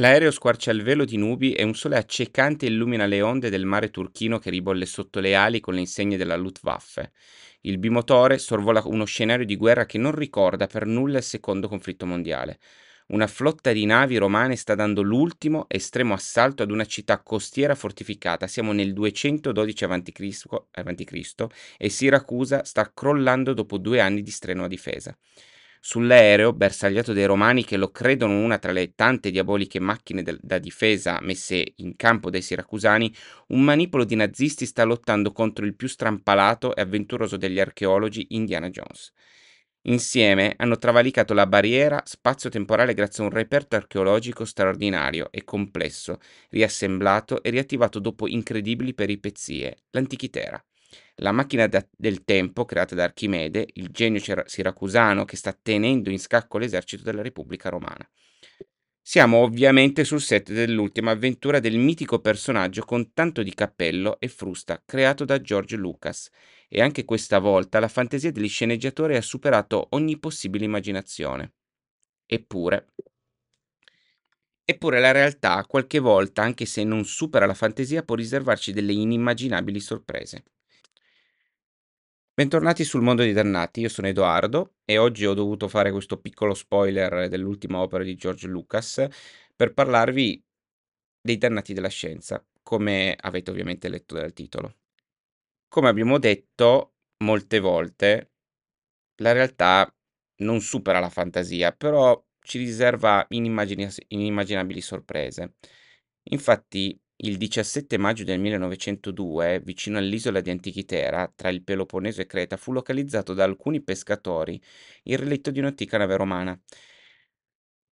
L'aereo squarcialvelo di nubi e un sole accecante illumina le onde del mare turchino che ribolle sotto le ali con le insegne della Luftwaffe. Il bimotore sorvola uno scenario di guerra che non ricorda per nulla il secondo conflitto mondiale. Una flotta di navi romane sta dando l'ultimo estremo assalto ad una città costiera fortificata. Siamo nel 212 a.C. e Siracusa sta crollando dopo due anni di strenua difesa. Sull'aereo, bersagliato dai romani che lo credono una tra le tante diaboliche macchine del- da difesa messe in campo dai siracusani, un manipolo di nazisti sta lottando contro il più strampalato e avventuroso degli archeologi, Indiana Jones. Insieme hanno travalicato la barriera spazio-temporale grazie a un reperto archeologico straordinario e complesso, riassemblato e riattivato dopo incredibili peripezie, l'Antichitera. La macchina da- del tempo creata da Archimede, il genio cira- siracusano che sta tenendo in scacco l'esercito della Repubblica Romana. Siamo ovviamente sul set dell'ultima avventura del mitico personaggio con tanto di cappello e frusta creato da George Lucas e anche questa volta la fantasia degli sceneggiatori ha superato ogni possibile immaginazione. Eppure, eppure la realtà qualche volta, anche se non supera la fantasia, può riservarci delle inimmaginabili sorprese. Bentornati sul mondo dei dannati, io sono Edoardo e oggi ho dovuto fare questo piccolo spoiler dell'ultima opera di George Lucas per parlarvi dei dannati della scienza, come avete ovviamente letto dal titolo. Come abbiamo detto molte volte, la realtà non supera la fantasia, però ci riserva inimmagina- inimmaginabili sorprese. Infatti, il 17 maggio del 1902, vicino all'isola di Antichitera, tra il Peloponneso e Creta, fu localizzato da alcuni pescatori il relitto di un'antica nave romana.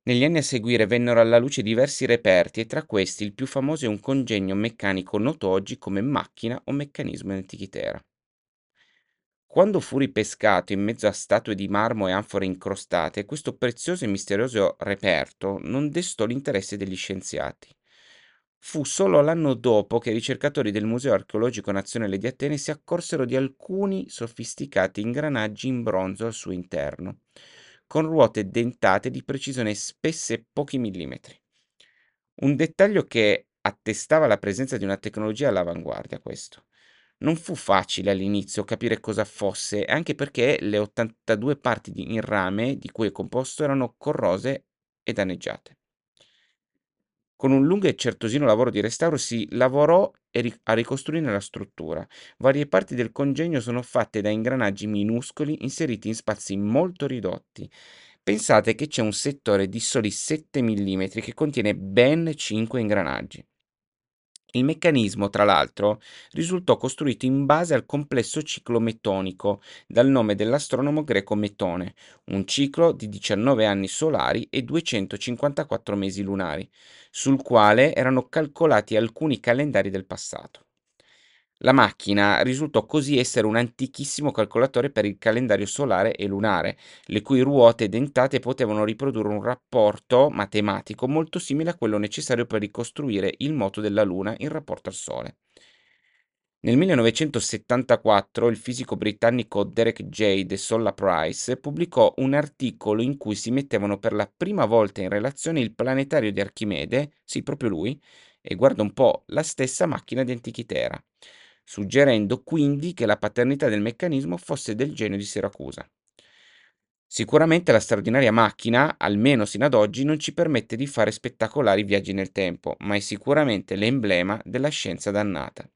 Negli anni a seguire vennero alla luce diversi reperti e tra questi il più famoso è un congegno meccanico noto oggi come macchina o meccanismo in Antichitera. Quando fu ripescato in mezzo a statue di marmo e anfore incrostate, questo prezioso e misterioso reperto non destò l'interesse degli scienziati. Fu solo l'anno dopo che i ricercatori del Museo archeologico nazionale di Atene si accorsero di alcuni sofisticati ingranaggi in bronzo al suo interno, con ruote dentate di precisione spesse pochi millimetri. Un dettaglio che attestava la presenza di una tecnologia all'avanguardia, questo. Non fu facile all'inizio capire cosa fosse, anche perché le 82 parti in rame di cui è composto erano corrose e danneggiate. Con un lungo e certosino lavoro di restauro si lavorò a ricostruire la struttura. Varie parti del congegno sono fatte da ingranaggi minuscoli inseriti in spazi molto ridotti. Pensate che c'è un settore di soli 7 mm che contiene ben 5 ingranaggi. Il meccanismo, tra l'altro, risultò costruito in base al complesso ciclo metonico, dal nome dell'astronomo greco Metone, un ciclo di 19 anni solari e 254 mesi lunari, sul quale erano calcolati alcuni calendari del passato. La macchina risultò così essere un antichissimo calcolatore per il calendario solare e lunare, le cui ruote dentate potevano riprodurre un rapporto matematico molto simile a quello necessario per ricostruire il moto della Luna in rapporto al Sole. Nel 1974 il fisico britannico Derek J. De Solla Price pubblicò un articolo in cui si mettevano per la prima volta in relazione il planetario di Archimede, sì proprio lui, e guarda un po' la stessa macchina di Antichitera suggerendo quindi che la paternità del meccanismo fosse del genio di Siracusa. Sicuramente la straordinaria macchina, almeno sino ad oggi, non ci permette di fare spettacolari viaggi nel tempo, ma è sicuramente l'emblema della scienza dannata.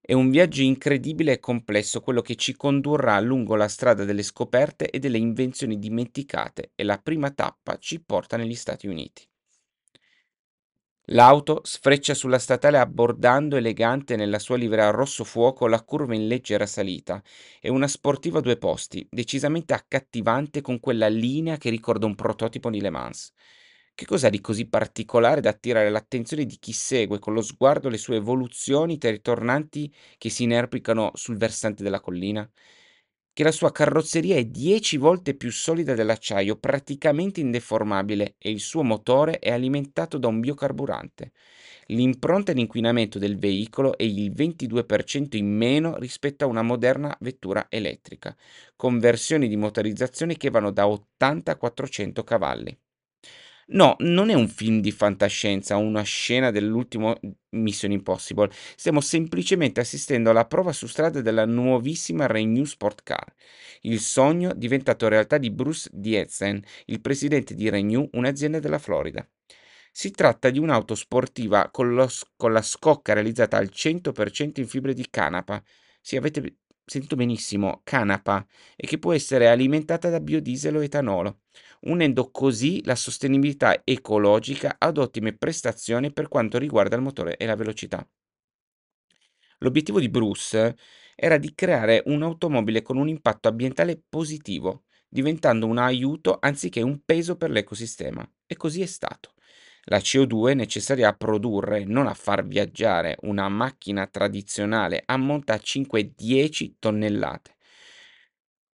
È un viaggio incredibile e complesso quello che ci condurrà lungo la strada delle scoperte e delle invenzioni dimenticate e la prima tappa ci porta negli Stati Uniti. L'auto sfreccia sulla statale abbordando elegante nella sua livrea rosso fuoco la curva in leggera salita e una sportiva due posti, decisamente accattivante con quella linea che ricorda un prototipo di Le Mans. Che cos'ha di così particolare da attirare l'attenzione di chi segue con lo sguardo le sue evoluzioni tra i tornanti che si inerpicano sul versante della collina? Che la sua carrozzeria è 10 volte più solida dell'acciaio, praticamente indeformabile, e il suo motore è alimentato da un biocarburante. L'impronta di inquinamento del veicolo è il 22% in meno rispetto a una moderna vettura elettrica, con versioni di motorizzazione che vanno da 80 a 400 cavalli. No, non è un film di fantascienza una scena dell'ultimo Mission Impossible. Stiamo semplicemente assistendo alla prova su strada della nuovissima Renew Sport Car. Il sogno diventato realtà di Bruce Dietzen, il presidente di Renew, un'azienda della Florida. Si tratta di un'auto sportiva con, lo, con la scocca realizzata al 100% in fibre di canapa. Sì, avete sentito benissimo, canapa, e che può essere alimentata da biodiesel o etanolo, unendo così la sostenibilità ecologica ad ottime prestazioni per quanto riguarda il motore e la velocità. L'obiettivo di Bruce era di creare un'automobile con un impatto ambientale positivo, diventando un aiuto anziché un peso per l'ecosistema. E così è stato. La CO2 necessaria a produrre, non a far viaggiare, una macchina tradizionale ammonta a 5-10 tonnellate,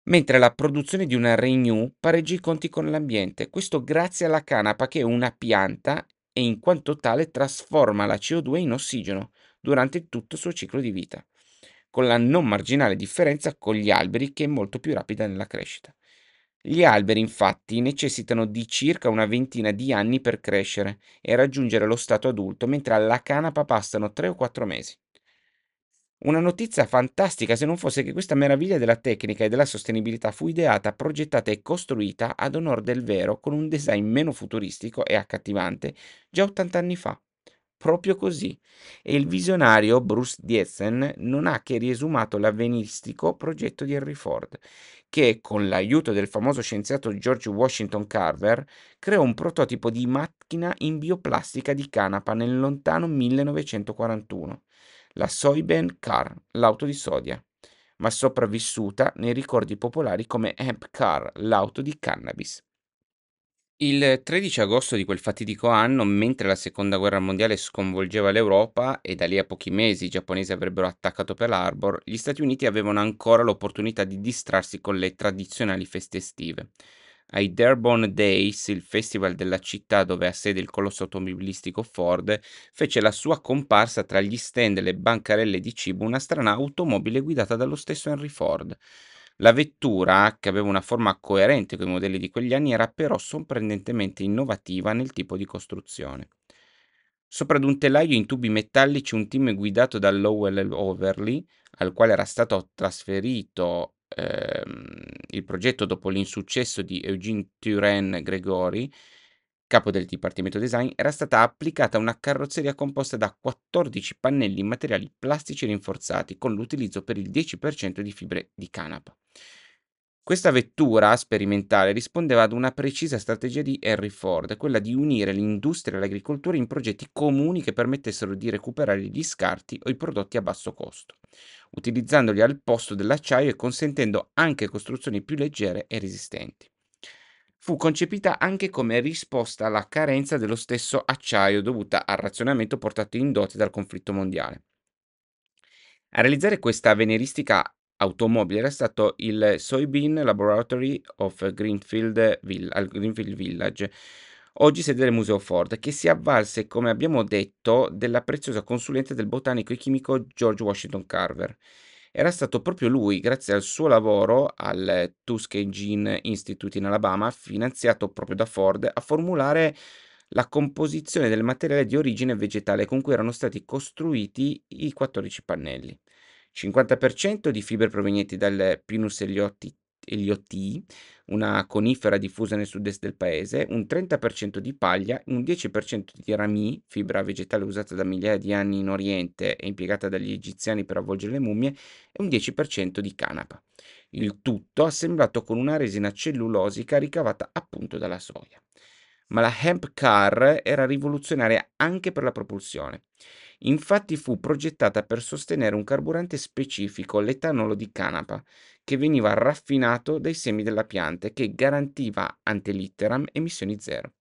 mentre la produzione di una Renew pareggia i conti con l'ambiente. Questo grazie alla canapa che è una pianta e in quanto tale trasforma la CO2 in ossigeno durante tutto il suo ciclo di vita, con la non marginale differenza con gli alberi che è molto più rapida nella crescita. Gli alberi infatti necessitano di circa una ventina di anni per crescere e raggiungere lo stato adulto, mentre alla canapa bastano 3 o 4 mesi. Una notizia fantastica se non fosse che questa meraviglia della tecnica e della sostenibilità fu ideata, progettata e costruita ad onor del vero con un design meno futuristico e accattivante già 80 anni fa. Proprio così. E il visionario Bruce Dietzen non ha che riesumato l'avvenistico progetto di Henry Ford, che, con l'aiuto del famoso scienziato George Washington Carver, creò un prototipo di macchina in bioplastica di canapa nel lontano 1941, la Soyben Car, l'auto di sodia, ma sopravvissuta nei ricordi popolari come Hemp Car, l'auto di cannabis. Il 13 agosto di quel fatidico anno, mentre la seconda guerra mondiale sconvolgeva l'Europa e da lì a pochi mesi i giapponesi avrebbero attaccato Pearl Harbor, gli Stati Uniti avevano ancora l'opportunità di distrarsi con le tradizionali feste estive. Ai Dearborn Days, il festival della città dove ha sede il colosso automobilistico Ford, fece la sua comparsa tra gli stand e le bancarelle di cibo una strana automobile guidata dallo stesso Henry Ford. La vettura, che aveva una forma coerente con i modelli di quegli anni, era però sorprendentemente innovativa nel tipo di costruzione. Sopra ad un telaio in tubi metallici un team guidato da Lowell Overly, al quale era stato trasferito ehm, il progetto dopo l'insuccesso di Eugene Turenne Gregory, capo del dipartimento design, era stata applicata una carrozzeria composta da 14 pannelli in materiali plastici rinforzati con l'utilizzo per il 10% di fibre di canapa. Questa vettura sperimentale rispondeva ad una precisa strategia di Henry Ford, quella di unire l'industria e l'agricoltura in progetti comuni che permettessero di recuperare gli scarti o i prodotti a basso costo, utilizzandoli al posto dell'acciaio e consentendo anche costruzioni più leggere e resistenti. Fu concepita anche come risposta alla carenza dello stesso acciaio dovuta al razionamento portato in dote dal conflitto mondiale. A realizzare questa avveniristica automobile era stato il Soybean Laboratory of Greenfield, Vill- Greenfield Village, oggi sede del Museo Ford, che si avvalse, come abbiamo detto, della preziosa consulenza del botanico e chimico George Washington Carver. Era stato proprio lui, grazie al suo lavoro al Tuskegee Institute in Alabama, finanziato proprio da Ford, a formulare la composizione del materiale di origine vegetale con cui erano stati costruiti i 14 pannelli. 50% di fibre provenienti dal Pinus eliotti eliotii, una conifera diffusa nel sud-est del paese, un 30% di paglia, un 10% di rami, fibra vegetale usata da migliaia di anni in Oriente e impiegata dagli egiziani per avvolgere le mummie, e un 10% di canapa. Il tutto assemblato con una resina cellulosica ricavata appunto dalla soia. Ma la hemp car era rivoluzionaria anche per la propulsione. Infatti fu progettata per sostenere un carburante specifico, l'etanolo di canapa, che veniva raffinato dai semi della pianta e che garantiva ante litteram emissioni zero.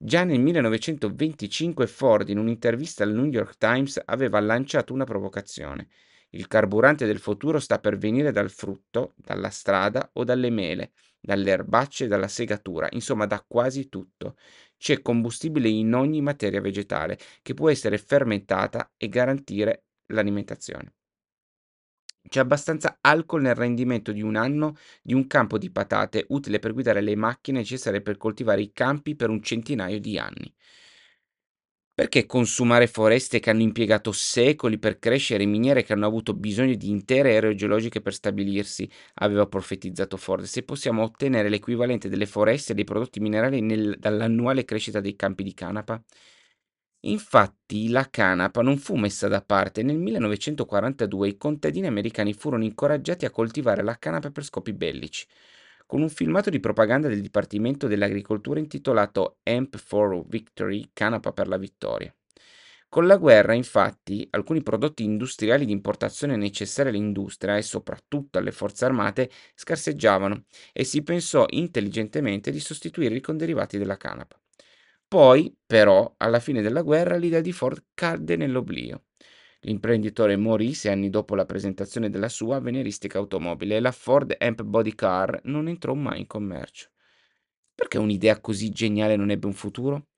Già nel 1925 Ford, in un'intervista al New York Times, aveva lanciato una provocazione. Il carburante del futuro sta per venire dal frutto, dalla strada o dalle mele, dalle erbacce, dalla segatura, insomma da quasi tutto. C'è combustibile in ogni materia vegetale che può essere fermentata e garantire l'alimentazione. C'è abbastanza alcol nel rendimento di un anno di un campo di patate utile per guidare le macchine necessarie per coltivare i campi per un centinaio di anni. Perché consumare foreste che hanno impiegato secoli per crescere e miniere che hanno avuto bisogno di intere aree geologiche per stabilirsi, aveva profetizzato Ford, se possiamo ottenere l'equivalente delle foreste e dei prodotti minerali nel- dall'annuale crescita dei campi di canapa? Infatti la canapa non fu messa da parte. Nel 1942 i contadini americani furono incoraggiati a coltivare la canapa per scopi bellici, con un filmato di propaganda del Dipartimento dell'Agricoltura intitolato Hemp for Victory, canapa per la vittoria. Con la guerra, infatti, alcuni prodotti industriali di importazione necessari all'industria e soprattutto alle forze armate scarseggiavano e si pensò intelligentemente di sostituirli con derivati della canapa. Poi, però, alla fine della guerra l'idea di Ford cadde nell'oblio. L'imprenditore morì sei anni dopo la presentazione della sua avveniristica automobile e la Ford Amp Body Car non entrò mai in commercio. Perché un'idea così geniale non ebbe un futuro?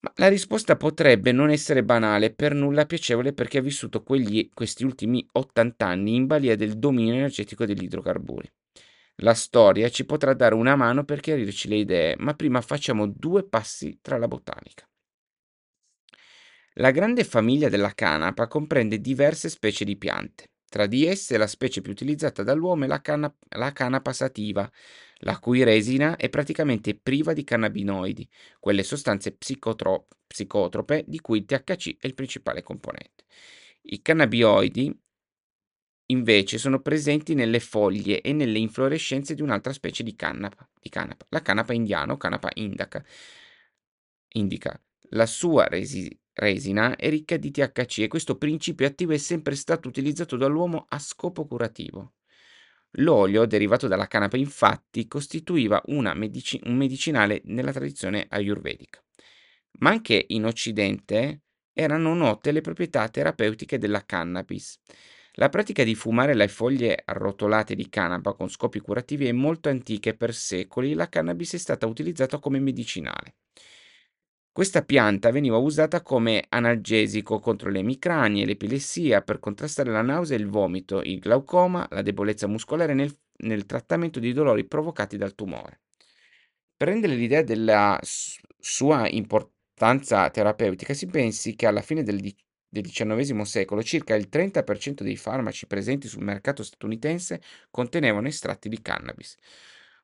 Ma la risposta potrebbe non essere banale, per nulla piacevole per chi ha vissuto quegli, questi ultimi 80 anni in balia del dominio energetico degli idrocarburi. La storia ci potrà dare una mano per chiarirci le idee, ma prima facciamo due passi tra la botanica. La grande famiglia della canapa comprende diverse specie di piante. Tra di esse la specie più utilizzata dall'uomo è la, cana- la canapa sativa, la cui resina è praticamente priva di cannabinoidi, quelle sostanze psicotro- psicotrope di cui il THC è il principale componente. I cannabinoidi invece sono presenti nelle foglie e nelle inflorescenze di un'altra specie di canapa, di canapa, la canapa indiana o canapa indica. La sua resi- resina è ricca di THC e questo principio attivo è sempre stato utilizzato dall'uomo a scopo curativo. L'olio derivato dalla canapa infatti costituiva medici- un medicinale nella tradizione ayurvedica. Ma anche in Occidente erano note le proprietà terapeutiche della cannabis. La pratica di fumare le foglie arrotolate di canapa con scopi curativi è molto antica e per secoli la cannabis è stata utilizzata come medicinale. Questa pianta veniva usata come analgesico contro le emicranie, l'epilessia, per contrastare la nausea e il vomito, il glaucoma, la debolezza muscolare nel, nel trattamento di dolori provocati dal tumore. Per rendere l'idea della sua importanza terapeutica, si pensi che alla fine del del XIX secolo circa il 30% dei farmaci presenti sul mercato statunitense contenevano estratti di cannabis,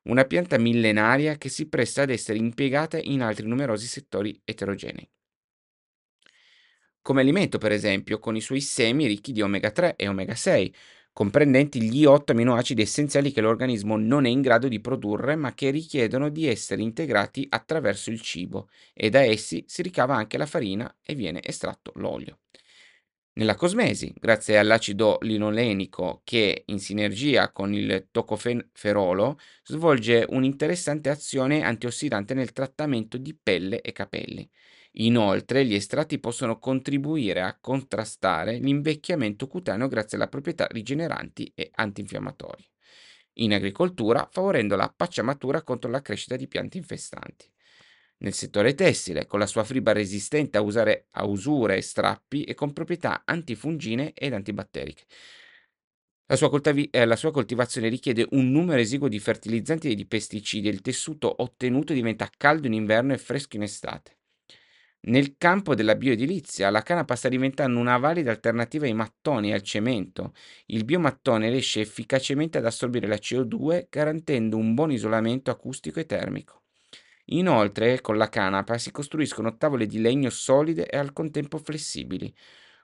una pianta millenaria che si presta ad essere impiegata in altri numerosi settori eterogenei. Come alimento, per esempio, con i suoi semi ricchi di omega 3 e omega 6, comprendenti gli 8 aminoacidi essenziali che l'organismo non è in grado di produrre ma che richiedono di essere integrati attraverso il cibo e da essi si ricava anche la farina e viene estratto l'olio. Nella cosmesi, grazie all'acido linolenico che in sinergia con il tocoferolo svolge un'interessante azione antiossidante nel trattamento di pelle e capelli. Inoltre, gli estratti possono contribuire a contrastare l'invecchiamento cutaneo grazie alle proprietà rigeneranti e antinfiammatorie. In agricoltura, favorendo la pacciamatura contro la crescita di piante infestanti. Nel settore tessile, con la sua fibra resistente a, usare, a usure e strappi e con proprietà antifungine ed antibatteriche. La sua, coltavi- eh, la sua, coltivazione richiede un numero esiguo di fertilizzanti e di pesticidi e il tessuto ottenuto diventa caldo in inverno e fresco in estate. Nel campo della bioedilizia, la canapa sta diventando una valida alternativa ai mattoni e al cemento. Il biomattone riesce efficacemente ad assorbire la CO2 garantendo un buon isolamento acustico e termico. Inoltre, con la canapa si costruiscono tavole di legno solide e al contempo flessibili.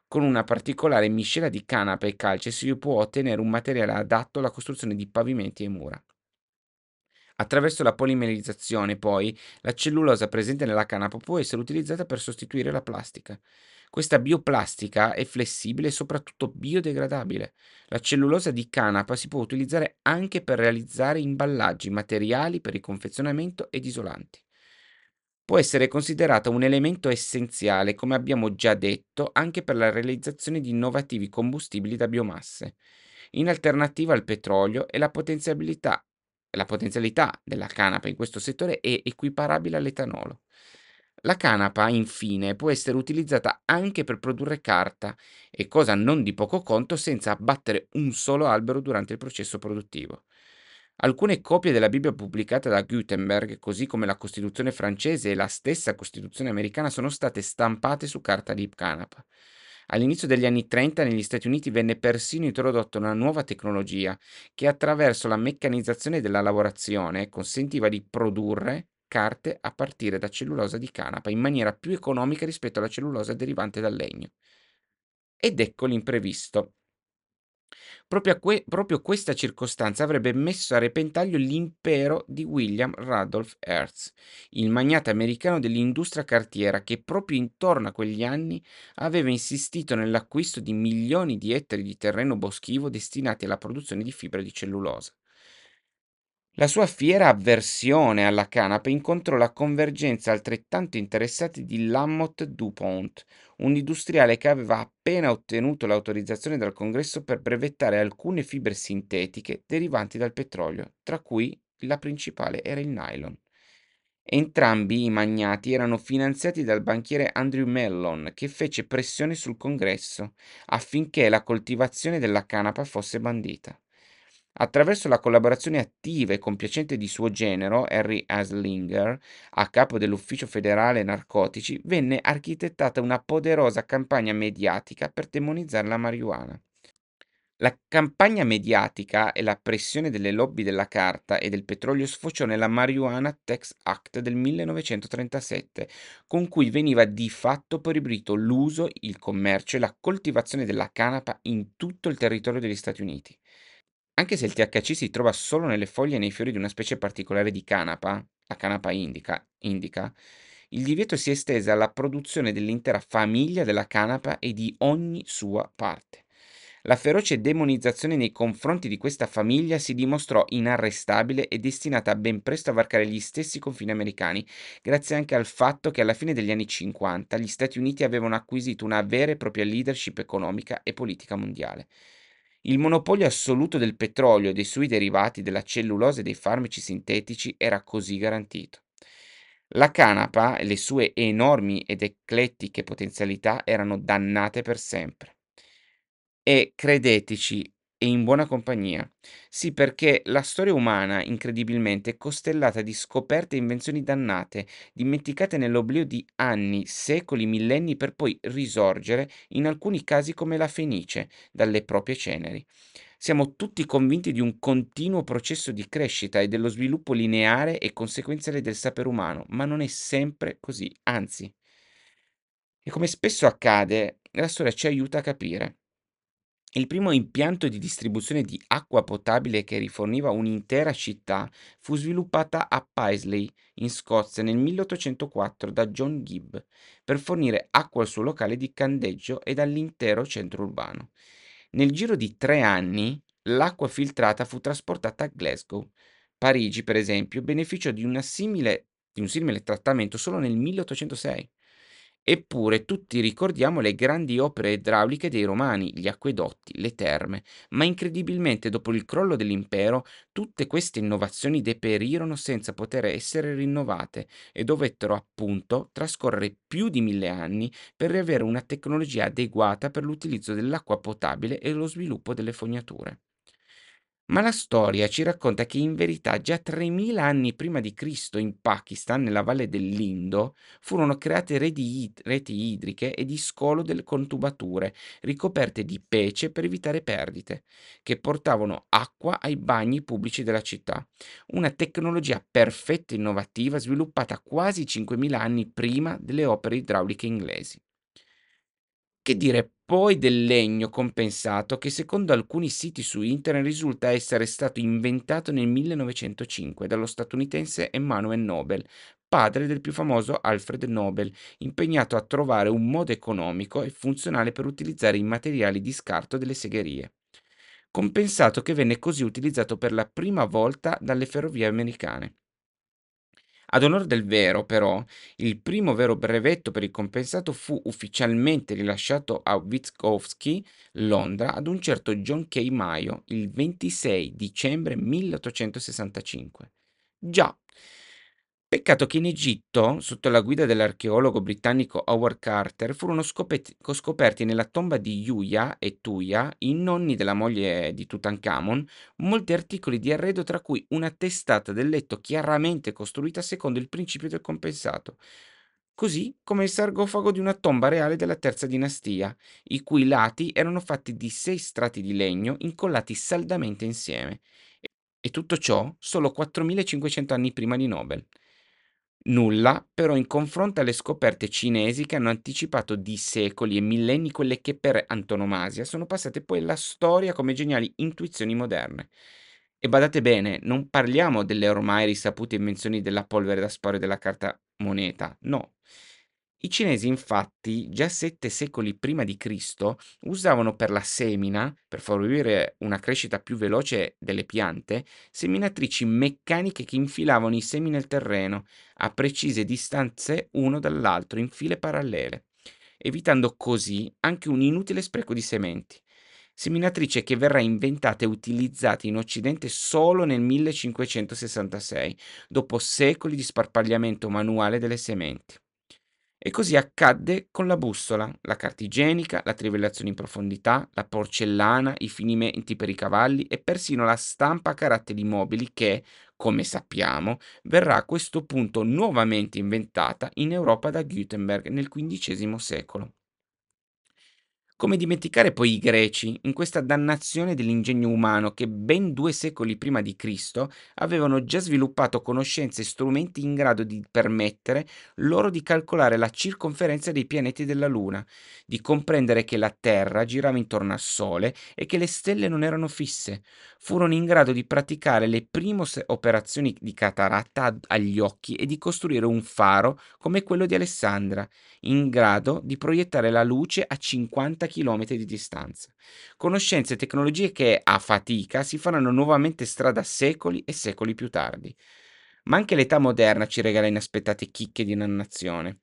Con una particolare miscela di canapa e calce si può ottenere un materiale adatto alla costruzione di pavimenti e mura. Attraverso la polimerizzazione, poi, la cellulosa presente nella canapa può essere utilizzata per sostituire la plastica. Questa bioplastica è flessibile e soprattutto biodegradabile. La cellulosa di canapa si può utilizzare anche per realizzare imballaggi, materiali per il confezionamento ed isolanti. Può essere considerata un elemento essenziale, come abbiamo già detto, anche per la realizzazione di innovativi combustibili da biomasse, in alternativa al petrolio e la potenzialità la potenzialità della canapa in questo settore è equiparabile all'etanolo. La canapa, infine, può essere utilizzata anche per produrre carta e, cosa non di poco conto, senza abbattere un solo albero durante il processo produttivo. Alcune copie della Bibbia pubblicate da Gutenberg, così come la Costituzione francese e la stessa Costituzione americana, sono state stampate su carta di canapa. All'inizio degli anni 30 negli Stati Uniti venne persino introdotta una nuova tecnologia che attraverso la meccanizzazione della lavorazione consentiva di produrre carte a partire da cellulosa di canapa in maniera più economica rispetto alla cellulosa derivante dal legno. Ed ecco l'imprevisto. Proprio, que- proprio questa circostanza avrebbe messo a repentaglio l'impero di William Randolph Hearst, il magnate americano dell'industria cartiera che proprio intorno a quegli anni aveva insistito nell'acquisto di milioni di ettari di terreno boschivo destinati alla produzione di fibre di cellulosa. La sua fiera avversione alla canapa incontrò la convergenza altrettanto interessata di Lammot DuPont, un industriale che aveva appena ottenuto l'autorizzazione dal Congresso per brevettare alcune fibre sintetiche derivanti dal petrolio, tra cui la principale era il nylon. Entrambi i magnati erano finanziati dal banchiere Andrew Mellon, che fece pressione sul Congresso affinché la coltivazione della canapa fosse bandita. Attraverso la collaborazione attiva e compiacente di suo genero, Harry Aslinger, a capo dell'Ufficio federale narcotici, venne architettata una poderosa campagna mediatica per demonizzare la marijuana. La campagna mediatica e la pressione delle lobby della carta e del petrolio sfociò nella Marijuana Tax Act del 1937, con cui veniva di fatto proibito l'uso, il commercio e la coltivazione della canapa in tutto il territorio degli Stati Uniti. Anche se il THC si trova solo nelle foglie e nei fiori di una specie particolare di canapa, la canapa indica, indica, il divieto si estese alla produzione dell'intera famiglia della canapa e di ogni sua parte. La feroce demonizzazione nei confronti di questa famiglia si dimostrò inarrestabile e destinata ben presto a varcare gli stessi confini americani, grazie anche al fatto che alla fine degli anni 50 gli Stati Uniti avevano acquisito una vera e propria leadership economica e politica mondiale. Il monopolio assoluto del petrolio e dei suoi derivati, della cellulosa e dei farmaci sintetici era così garantito. La canapa e le sue enormi ed eclettiche potenzialità erano dannate per sempre. E credeteci, e in buona compagnia. Sì, perché la storia umana, incredibilmente, è costellata di scoperte e invenzioni dannate, dimenticate nell'oblio di anni, secoli, millenni, per poi risorgere, in alcuni casi come la Fenice, dalle proprie ceneri. Siamo tutti convinti di un continuo processo di crescita e dello sviluppo lineare e conseguenziale del sapere umano, ma non è sempre così, anzi. E come spesso accade, la storia ci aiuta a capire. Il primo impianto di distribuzione di acqua potabile che riforniva un'intera città fu sviluppata a Paisley, in Scozia, nel 1804 da John Gibb, per fornire acqua al suo locale di candeggio ed all'intero centro urbano. Nel giro di tre anni, l'acqua filtrata fu trasportata a Glasgow. Parigi, per esempio, beneficiò di, una simile, di un simile trattamento solo nel 1806. Eppure tutti ricordiamo le grandi opere idrauliche dei Romani, gli acquedotti, le terme, ma incredibilmente dopo il crollo dell'impero tutte queste innovazioni deperirono senza poter essere rinnovate e dovettero appunto trascorrere più di mille anni per riavere una tecnologia adeguata per l'utilizzo dell'acqua potabile e lo sviluppo delle fognature. Ma la storia ci racconta che in verità già 3000 anni prima di Cristo in Pakistan, nella valle dell'Indo, furono create reti, reti idriche e di scolo delle contubature, ricoperte di pece per evitare perdite, che portavano acqua ai bagni pubblici della città. Una tecnologia perfetta e innovativa sviluppata quasi 5000 anni prima delle opere idrauliche inglesi. Che dire poi del legno compensato che secondo alcuni siti su internet risulta essere stato inventato nel 1905 dallo statunitense Emmanuel Nobel, padre del più famoso Alfred Nobel, impegnato a trovare un modo economico e funzionale per utilizzare i materiali di scarto delle segherie. Compensato che venne così utilizzato per la prima volta dalle ferrovie americane. Ad onor del vero, però, il primo vero brevetto per il compensato fu ufficialmente rilasciato a Witkowski, Londra, ad un certo John K. Mayo il 26 dicembre 1865. Già, Peccato che in Egitto, sotto la guida dell'archeologo britannico Howard Carter, furono scopet- co- scoperti nella tomba di Yuya e Tuya, i nonni della moglie di Tutankhamon, molti articoli di arredo, tra cui una testata del letto chiaramente costruita secondo il principio del compensato, così come il sarcofago di una tomba reale della terza dinastia, i cui lati erano fatti di sei strati di legno incollati saldamente insieme. E tutto ciò solo 4500 anni prima di Nobel. Nulla, però, in confronto alle scoperte cinesi che hanno anticipato di secoli e millenni quelle che per antonomasia sono passate poi alla storia come geniali intuizioni moderne. E badate bene, non parliamo delle ormai risapute invenzioni della polvere da sparo e della carta moneta, no. I cinesi infatti, già sette secoli prima di Cristo, usavano per la semina, per favorire una crescita più veloce delle piante, seminatrici meccaniche che infilavano i semi nel terreno a precise distanze uno dall'altro in file parallele, evitando così anche un inutile spreco di sementi. Seminatrice che verrà inventata e utilizzata in Occidente solo nel 1566, dopo secoli di sparpagliamento manuale delle sementi. E così accadde con la bussola, la carta igienica, la trivellazione in profondità, la porcellana, i finimenti per i cavalli e persino la stampa a caratteri mobili che, come sappiamo, verrà a questo punto nuovamente inventata in Europa da Gutenberg nel XV secolo. Come dimenticare poi i greci, in questa dannazione dell'ingegno umano che ben due secoli prima di Cristo avevano già sviluppato conoscenze e strumenti in grado di permettere loro di calcolare la circonferenza dei pianeti della Luna, di comprendere che la Terra girava intorno al Sole e che le stelle non erano fisse. Furono in grado di praticare le prime operazioni di cataratta agli occhi e di costruire un faro come quello di Alessandra, in grado di proiettare la luce a 50 km di distanza. Conoscenze e tecnologie che a fatica si faranno nuovamente strada secoli e secoli più tardi. Ma anche l'età moderna ci regala inaspettate chicche di nazione.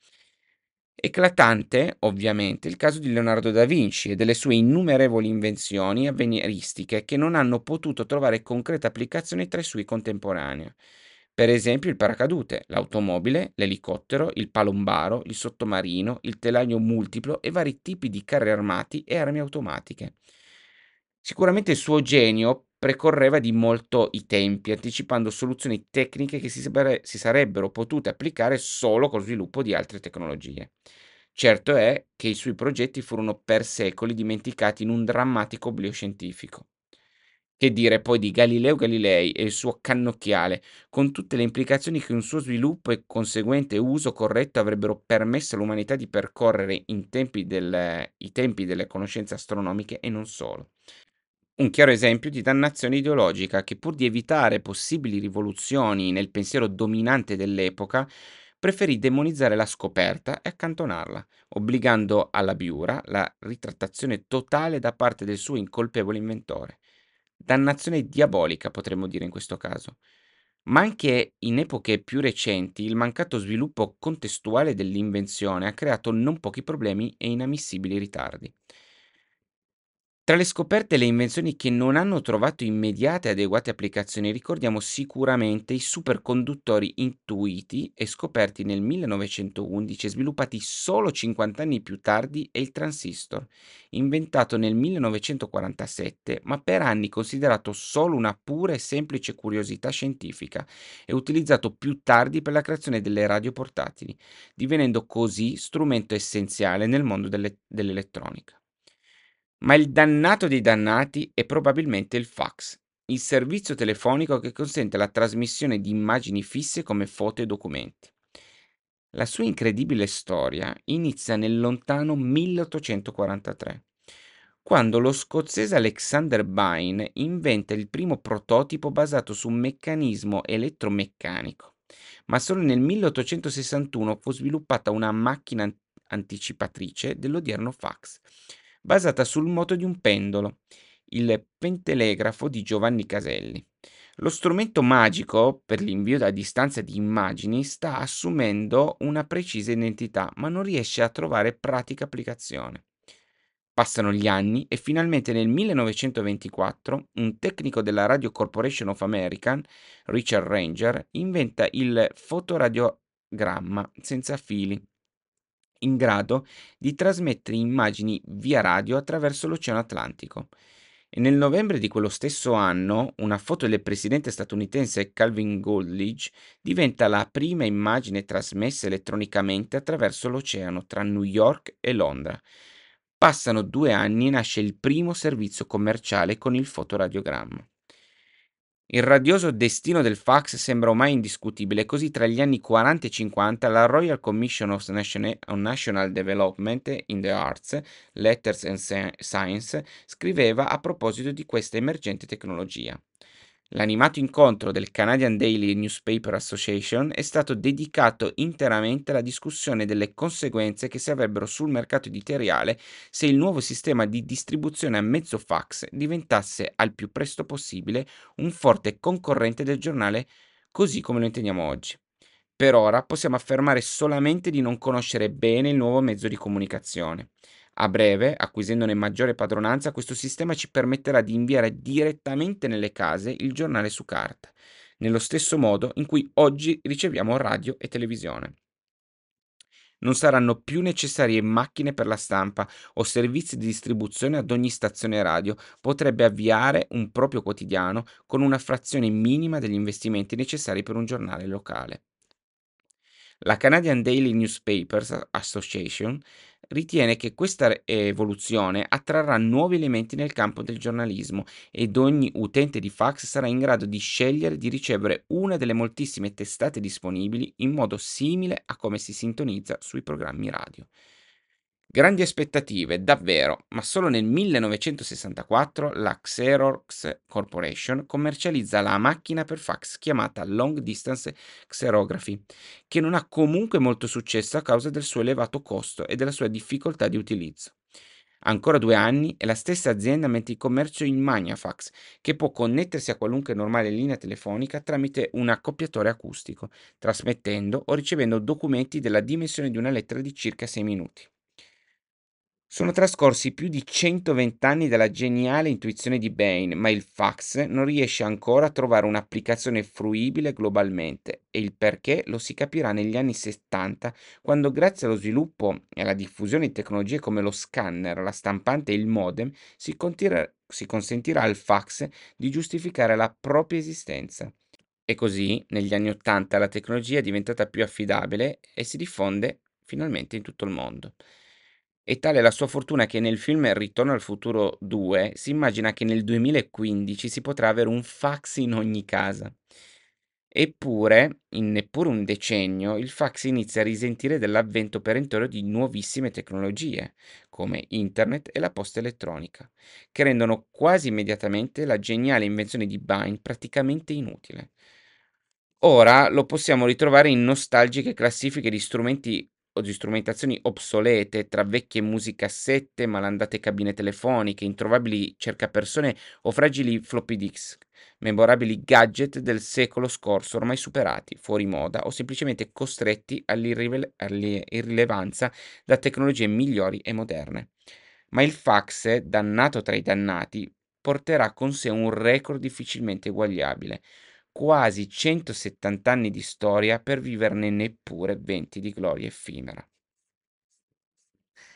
Eclatante, ovviamente, il caso di Leonardo da Vinci e delle sue innumerevoli invenzioni avveniristiche che non hanno potuto trovare concreta applicazione tra i suoi contemporanei. Per esempio il paracadute, l'automobile, l'elicottero, il palombaro, il sottomarino, il telaio multiplo e vari tipi di carri armati e armi automatiche. Sicuramente il suo genio precorreva di molto i tempi, anticipando soluzioni tecniche che si, sarebbero potute applicare solo col sviluppo di altre tecnologie. Certo è che i suoi progetti furono per secoli dimenticati in un drammatico oblio scientifico. Che dire poi di Galileo Galilei e il suo cannocchiale, con tutte le implicazioni che un suo sviluppo e conseguente uso corretto avrebbero permesso all'umanità di percorrere tempi del, i tempi delle conoscenze astronomiche e non solo. Un chiaro esempio di dannazione ideologica che pur di evitare possibili rivoluzioni nel pensiero dominante dell'epoca, preferì demonizzare la scoperta e accantonarla, obbligando alla Biura la ritrattazione totale da parte del suo incolpevole inventore. Dannazione diabolica potremmo dire in questo caso. Ma anche in epoche più recenti il mancato sviluppo contestuale dell'invenzione ha creato non pochi problemi e inammissibili ritardi. Tra le scoperte e le invenzioni che non hanno trovato immediate e adeguate applicazioni ricordiamo sicuramente i superconduttori intuiti e scoperti nel 1911 e sviluppati solo 50 anni più tardi e il transistor, inventato nel 1947 ma per anni considerato solo una pura e semplice curiosità scientifica e utilizzato più tardi per la creazione delle radio portatili, divenendo così strumento essenziale nel mondo delle- dell'elettronica. Ma il dannato dei dannati è probabilmente il fax, il servizio telefonico che consente la trasmissione di immagini fisse come foto e documenti. La sua incredibile storia inizia nel lontano 1843, quando lo scozzese Alexander Bain inventa il primo prototipo basato su un meccanismo elettromeccanico, ma solo nel 1861 fu sviluppata una macchina anticipatrice dell'odierno fax basata sul moto di un pendolo, il pentelegrafo di Giovanni Caselli. Lo strumento magico per l'invio a distanza di immagini sta assumendo una precisa identità, ma non riesce a trovare pratica applicazione. Passano gli anni e finalmente nel 1924 un tecnico della Radio Corporation of America, Richard Ranger, inventa il fotoradiogramma senza fili, in grado di trasmettere immagini via radio attraverso l'Oceano Atlantico. E nel novembre di quello stesso anno, una foto del presidente statunitense Calvin Coolidge diventa la prima immagine trasmessa elettronicamente attraverso l'oceano tra New York e Londra. Passano due anni e nasce il primo servizio commerciale con il fotoradiogramma. Il radioso destino del fax sembra ormai indiscutibile, così tra gli anni 40 e 50 la Royal Commission of National Development in the Arts, Letters and Science scriveva a proposito di questa emergente tecnologia. L'animato incontro del Canadian Daily Newspaper Association è stato dedicato interamente alla discussione delle conseguenze che si avrebbero sul mercato editoriale se il nuovo sistema di distribuzione a mezzo fax diventasse al più presto possibile un forte concorrente del giornale così come lo intendiamo oggi. Per ora possiamo affermare solamente di non conoscere bene il nuovo mezzo di comunicazione. A breve, acquisendone maggiore padronanza, questo sistema ci permetterà di inviare direttamente nelle case il giornale su carta, nello stesso modo in cui oggi riceviamo radio e televisione. Non saranno più necessarie macchine per la stampa o servizi di distribuzione ad ogni stazione radio potrebbe avviare un proprio quotidiano con una frazione minima degli investimenti necessari per un giornale locale. La Canadian Daily Newspapers Association ritiene che questa evoluzione attrarrà nuovi elementi nel campo del giornalismo ed ogni utente di fax sarà in grado di scegliere di ricevere una delle moltissime testate disponibili in modo simile a come si sintonizza sui programmi radio. Grandi aspettative, davvero, ma solo nel 1964 la Xerox Corporation commercializza la macchina per fax chiamata Long Distance Xerography, che non ha comunque molto successo a causa del suo elevato costo e della sua difficoltà di utilizzo. Ancora due anni e la stessa azienda mette in commercio il Magnafax, che può connettersi a qualunque normale linea telefonica tramite un accoppiatore acustico, trasmettendo o ricevendo documenti della dimensione di una lettera di circa 6 minuti. Sono trascorsi più di 120 anni dalla geniale intuizione di Bain, ma il fax non riesce ancora a trovare un'applicazione fruibile globalmente e il perché lo si capirà negli anni 70, quando grazie allo sviluppo e alla diffusione di tecnologie come lo scanner, la stampante e il modem si, si consentirà al fax di giustificare la propria esistenza. E così, negli anni 80, la tecnologia è diventata più affidabile e si diffonde finalmente in tutto il mondo. E tale è la sua fortuna che nel film Ritorno al futuro 2 si immagina che nel 2015 si potrà avere un fax in ogni casa. Eppure, in neppure un decennio, il fax inizia a risentire dell'avvento perentorio di nuovissime tecnologie, come internet e la posta elettronica, che rendono quasi immediatamente la geniale invenzione di Bain praticamente inutile. Ora lo possiamo ritrovare in nostalgiche classifiche di strumenti di strumentazioni obsolete tra vecchie musicassette, malandate cabine telefoniche, introvabili cercapersone o fragili floppy disk, memorabili gadget del secolo scorso ormai superati, fuori moda o semplicemente costretti all'irrilevanza da tecnologie migliori e moderne. Ma il fax, dannato tra i dannati, porterà con sé un record difficilmente eguagliabile quasi 170 anni di storia per viverne neppure 20 di gloria effimera.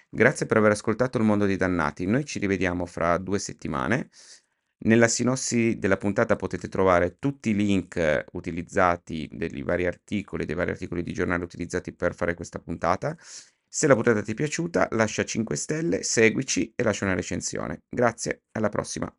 Grazie per aver ascoltato Il mondo dei dannati. Noi ci rivediamo fra due settimane. Nella sinossi della puntata potete trovare tutti i link utilizzati dei vari articoli, dei vari articoli di giornale utilizzati per fare questa puntata. Se la puntata ti è piaciuta, lascia 5 stelle, seguici e lascia una recensione. Grazie, alla prossima.